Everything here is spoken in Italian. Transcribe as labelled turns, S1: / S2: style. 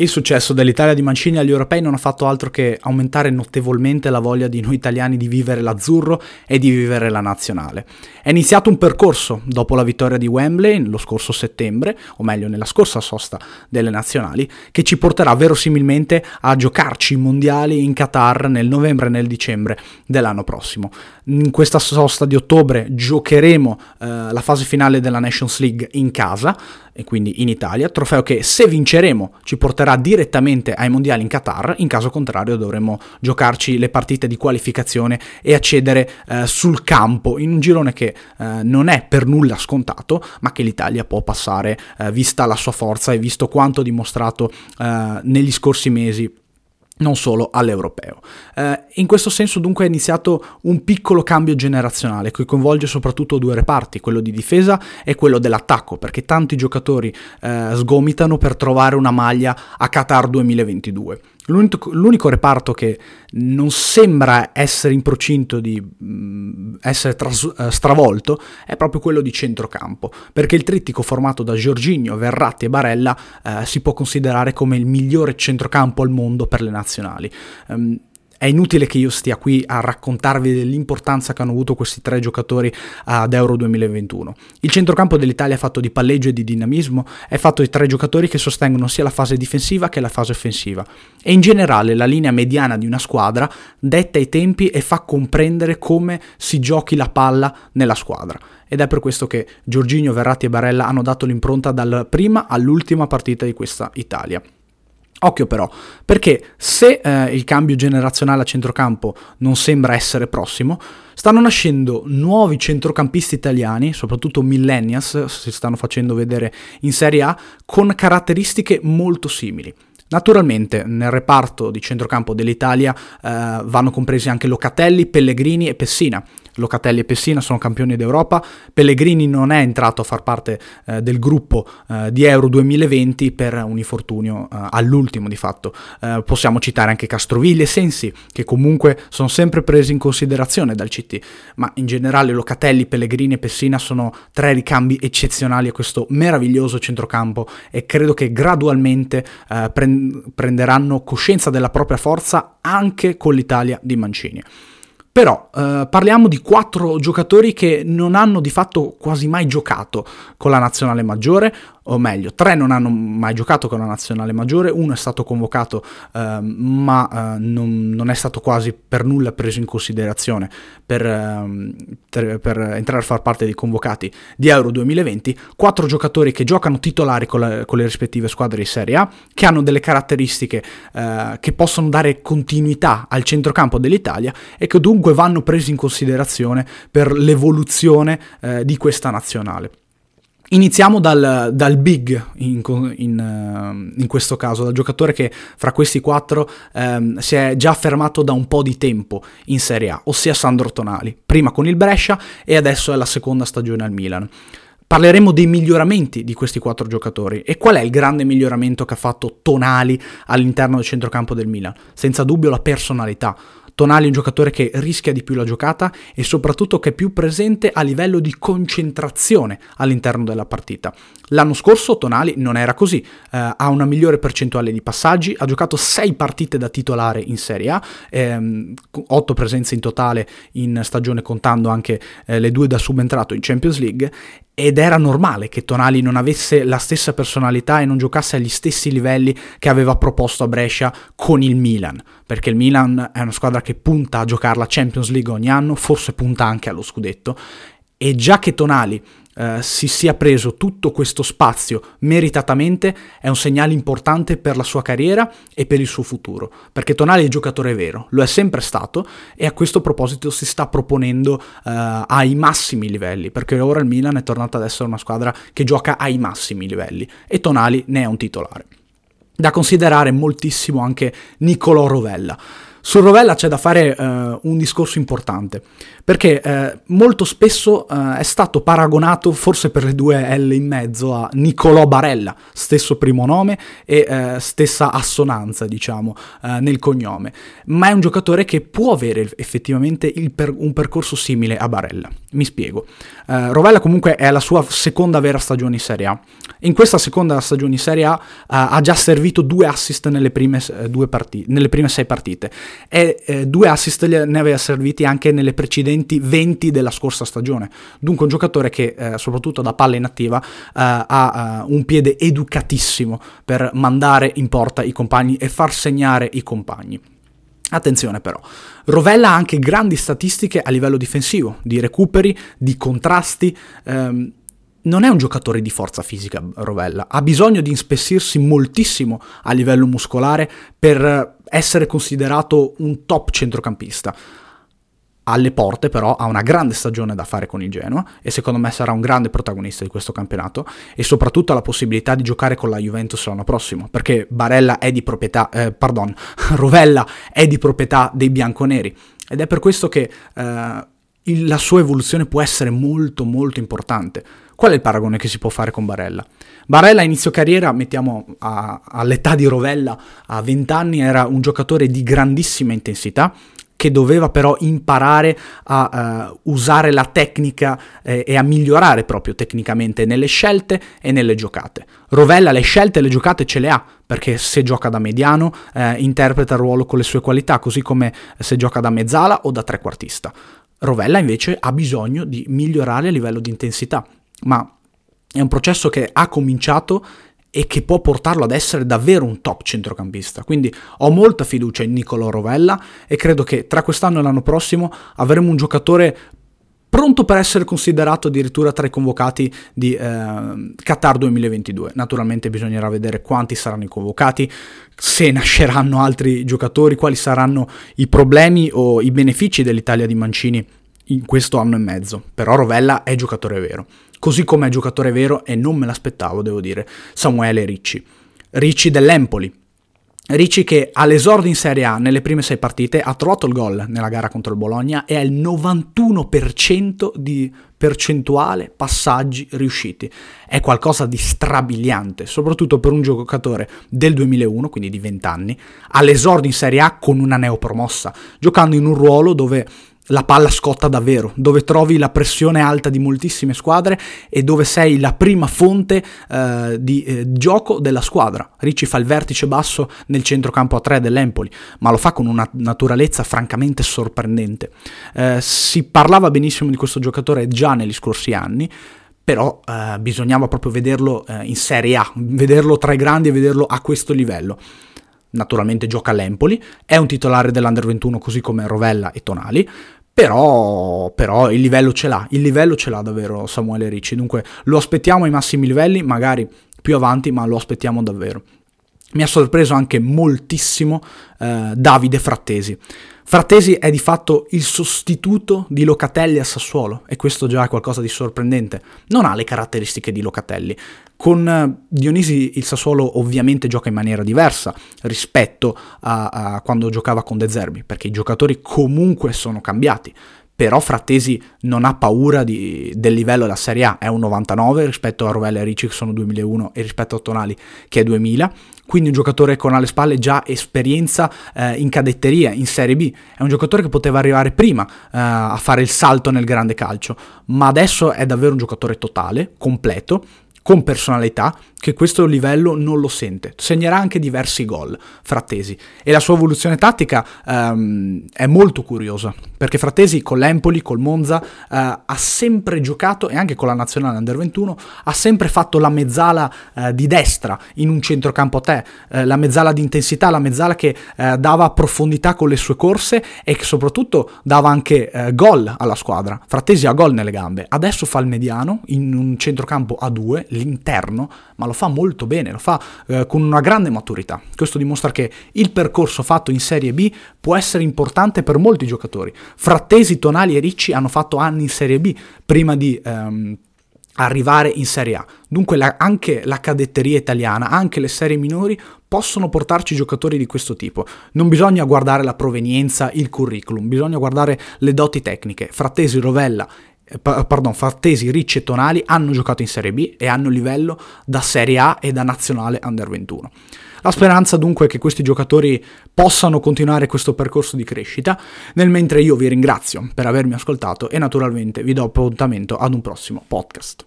S1: Il successo dell'Italia di Mancini agli europei non ha fatto altro che aumentare notevolmente la voglia di noi italiani di vivere l'azzurro e di vivere la nazionale. È iniziato un percorso dopo la vittoria di Wembley lo scorso settembre, o meglio nella scorsa sosta delle nazionali, che ci porterà verosimilmente a giocarci i mondiali in Qatar nel novembre e nel dicembre dell'anno prossimo. In questa sosta di ottobre giocheremo eh, la fase finale della Nations League in casa, e quindi in Italia, trofeo che se vinceremo ci porterà direttamente ai mondiali in Qatar, in caso contrario dovremo giocarci le partite di qualificazione e accedere eh, sul campo in un girone che eh, non è per nulla scontato, ma che l'Italia può passare eh, vista la sua forza e visto quanto dimostrato eh, negli scorsi mesi non solo all'europeo. Eh, in questo senso dunque è iniziato un piccolo cambio generazionale che coinvolge soprattutto due reparti, quello di difesa e quello dell'attacco, perché tanti giocatori eh, sgomitano per trovare una maglia a Qatar 2022. L'unico, l'unico, reparto che non sembra essere in procinto di mm, essere tras- eh, stravolto è proprio quello di centrocampo, perché il trittico formato da Giorginio, Verratti e Barella eh, si può considerare come il migliore centrocampo al mondo per le nazionali. Um, è inutile che io stia qui a raccontarvi dell'importanza che hanno avuto questi tre giocatori ad Euro 2021. Il centrocampo dell'Italia è fatto di palleggio e di dinamismo, è fatto di tre giocatori che sostengono sia la fase difensiva che la fase offensiva e in generale la linea mediana di una squadra detta i tempi e fa comprendere come si giochi la palla nella squadra ed è per questo che Giorginio, Verratti e Barella hanno dato l'impronta dalla prima all'ultima partita di questa Italia. Occhio però, perché se eh, il cambio generazionale a centrocampo non sembra essere prossimo, stanno nascendo nuovi centrocampisti italiani, soprattutto millennials, si stanno facendo vedere in Serie A, con caratteristiche molto simili. Naturalmente nel reparto di centrocampo dell'Italia eh, vanno compresi anche Locatelli, Pellegrini e Pessina, Locatelli e Pessina sono campioni d'Europa, Pellegrini non è entrato a far parte eh, del gruppo eh, di Euro 2020 per un infortunio eh, all'ultimo di fatto. Eh, possiamo citare anche Castrovigli e Sensi, che comunque sono sempre presi in considerazione dal CT, ma in generale Locatelli, Pellegrini e Pessina sono tre ricambi eccezionali a questo meraviglioso centrocampo e credo che gradualmente eh, prenderanno coscienza della propria forza anche con l'Italia di Mancini. Però eh, parliamo di quattro giocatori che non hanno di fatto quasi mai giocato con la nazionale maggiore, o meglio, tre non hanno mai giocato con la nazionale maggiore, uno è stato convocato eh, ma eh, non, non, è stato quasi per nulla preso in considerazione per, eh, per, entrare a far parte dei convocati di Euro 2020, quattro giocatori che giocano titolari con, la, con le rispettive squadre di Serie A, che hanno delle caratteristiche eh, che possono dare continuità al centrocampo dell'Italia e che dunque vanno presi in considerazione per l'evoluzione eh, di questa nazionale. Iniziamo dal, dal big in, in, in, questo caso, dal giocatore che fra questi quattro ehm, si è già affermato da un po' di tempo in Serie A, ossia Sandro Tonali, prima con il Brescia e adesso è la seconda stagione al Milan. Parleremo dei miglioramenti di questi quattro giocatori e qual è il grande miglioramento che ha fatto Tonali all'interno del centrocampo del Milan? Senza dubbio la personalità. Tonali è un giocatore che rischia di più la giocata e soprattutto che è più presente a livello di concentrazione all'interno della partita. L'anno scorso Tonali non era così, eh, ha una migliore percentuale di passaggi, ha giocato 6 partite da titolare in Serie A, ehm, 8 presenze in totale in stagione contando anche eh, le due da subentrato in Champions League ed era normale che Tonali non avesse la stessa personalità e non giocasse agli stessi livelli che aveva proposto a Brescia con il Milan, perché il Milan è una squadra che punta a giocare la Champions League ogni anno, forse punta anche allo scudetto, e già che Tonali eh, si sia preso tutto questo spazio meritatamente è un segnale importante per la sua carriera e per il suo futuro, perché Tonali è giocatore vero, lo è sempre stato e a questo proposito si sta proponendo eh, ai massimi livelli, perché ora il Milan è tornato ad essere una squadra che gioca ai massimi livelli e Tonali ne è un titolare. Da considerare moltissimo anche Niccolò Rovella. Su Rovella c'è da fare uh, un discorso importante, perché uh, molto spesso uh, è stato paragonato, forse per le due L in mezzo, a Niccolò Barella, stesso primo nome e stessa assonanza, diciamo, nel cognome, ma è un giocatore che può avere effettivamente per- un percorso simile a Barella. Mi spiego. Rovella comunque è la sua seconda vera stagione in Serie A. In questa seconda stagione in Serie A ha già servito due assist nelle prime, due partite, nelle prime sei partite e eh, due assist ne aveva serviti anche nelle precedenti 20 della scorsa stagione. Dunque un giocatore che eh, soprattutto da palla inattiva eh, ha uh, un piede educatissimo per mandare in porta i compagni e far segnare i compagni. Attenzione però, Rovella ha anche grandi statistiche a livello difensivo, di recuperi, di contrasti. Ehm, non è un giocatore di forza fisica, Rovella, ha bisogno di inspessirsi moltissimo a livello muscolare per essere considerato un top centrocampista. Alle porte però ha una grande stagione da fare con il Genoa e secondo me sarà un grande protagonista di questo campionato e soprattutto ha la possibilità di giocare con la Juventus l'anno prossimo perché Barella è di proprietà, eh, pardon, Rovella è di proprietà dei bianconeri ed è per questo che eh, il, la sua evoluzione può essere molto molto importante. Qual è il paragone che si può fare con Barella? Barella a inizio carriera, mettiamo a, all'età di Rovella, a 20 anni, era un giocatore di grandissima intensità, che doveva però imparare a uh, usare la tecnica eh, e a migliorare proprio tecnicamente nelle scelte e nelle giocate. Rovella le scelte e le giocate ce le ha, perché se gioca da mediano eh, interpreta il ruolo con le sue qualità, così come se gioca da mezzala o da trequartista. Rovella invece ha bisogno di migliorare a livello di intensità, ma è un processo che ha cominciato e che può portarlo ad essere davvero un top centrocampista. Quindi ho molta fiducia in Nicolo Rovella e credo che tra quest'anno e l'anno prossimo avremo un giocatore pronto per essere considerato addirittura tra i convocati di eh, Qatar 2022. Naturalmente bisognerà vedere quanti saranno i convocati, se nasceranno altri giocatori, quali saranno i problemi o i benefici dell'Italia di Mancini in questo anno e mezzo. Però Rovella è giocatore vero così come è giocatore vero, e non me l'aspettavo, devo dire, Samuele Ricci. Ricci dell'Empoli. Ricci che all'esordio in Serie A nelle prime sei partite ha trovato il gol nella gara contro il Bologna e ha il 91% di percentuale passaggi riusciti. È qualcosa di strabiliante, soprattutto per un giocatore del 2001, quindi di 20 anni, all'esordio in Serie A con una neopromossa, giocando in un ruolo dove la palla scotta davvero, dove trovi la pressione alta di moltissime squadre e dove sei la prima fonte eh, di eh, gioco della squadra. Ricci fa il vertice basso nel centrocampo a 3 dell'Empoli, ma lo fa con una naturalezza francamente sorprendente. Eh, si parlava benissimo di questo giocatore già negli scorsi anni, però eh, bisognava proprio vederlo eh, in Serie A, vederlo tra i grandi e vederlo a questo livello naturalmente gioca all'Empoli, è un titolare dell'Under 21 così come Rovella e Tonali, però, però, il livello ce l'ha, il livello ce l'ha davvero Samuele Ricci, dunque lo aspettiamo ai massimi livelli, magari più avanti, ma lo aspettiamo davvero. Mi ha sorpreso anche moltissimo eh, Davide Frattesi. Frattesi è di fatto il sostituto di Locatelli a Sassuolo e questo già è qualcosa di sorprendente. Non ha le caratteristiche di Locatelli, con eh, Dionisi il Sassuolo ovviamente gioca in maniera diversa rispetto a, a quando giocava con De Zerbi, perché i giocatori comunque sono cambiati però Frattesi non ha paura di, del livello della Serie A, è un 99 rispetto a Rovella e Ricci che sono 2001 e rispetto a Tonali che è 2000, quindi un giocatore con alle spalle già esperienza eh, in cadetteria, in Serie B, è un giocatore che poteva arrivare prima eh, a fare il salto nel grande calcio, ma adesso è davvero un giocatore totale, completo, con personalità che questo livello non lo sente. Segnerà anche diversi gol, Frattesi. E la sua evoluzione tattica um, è molto curiosa, perché Frattesi con l'Empoli, col Monza, uh, ha sempre giocato, e anche con la nazionale Under 21, ha sempre fatto la mezzala uh, di destra in un centrocampo a te, uh, la mezzala di intensità, la mezzala che dava profondità con le sue corse e che soprattutto dava anche gol alla squadra. Frattesi ha gol nelle gambe, adesso fa il mediano in un centrocampo a due, l'interno, ma lo fa molto bene, lo fa eh, con una grande maturità. Questo dimostra che il percorso fatto in Serie B può essere importante per molti giocatori. Frattesi, Tonali e Ricci hanno fatto anni in Serie B prima di... Ehm, arrivare in Serie A. Dunque la, anche la cadetteria italiana, anche le serie minori possono portarci giocatori di questo tipo. Non bisogna guardare la provenienza, il curriculum, bisogna guardare le doti tecniche. Frattesi, Rovella pardon, Frattesi, Ricci e Tonali hanno giocato in Serie B e hanno livello da Serie A e da nazionale under 21. La speranza dunque è che questi giocatori possano continuare questo percorso di crescita, nel mentre io vi ringrazio per avermi ascoltato e naturalmente vi do appuntamento ad un prossimo podcast.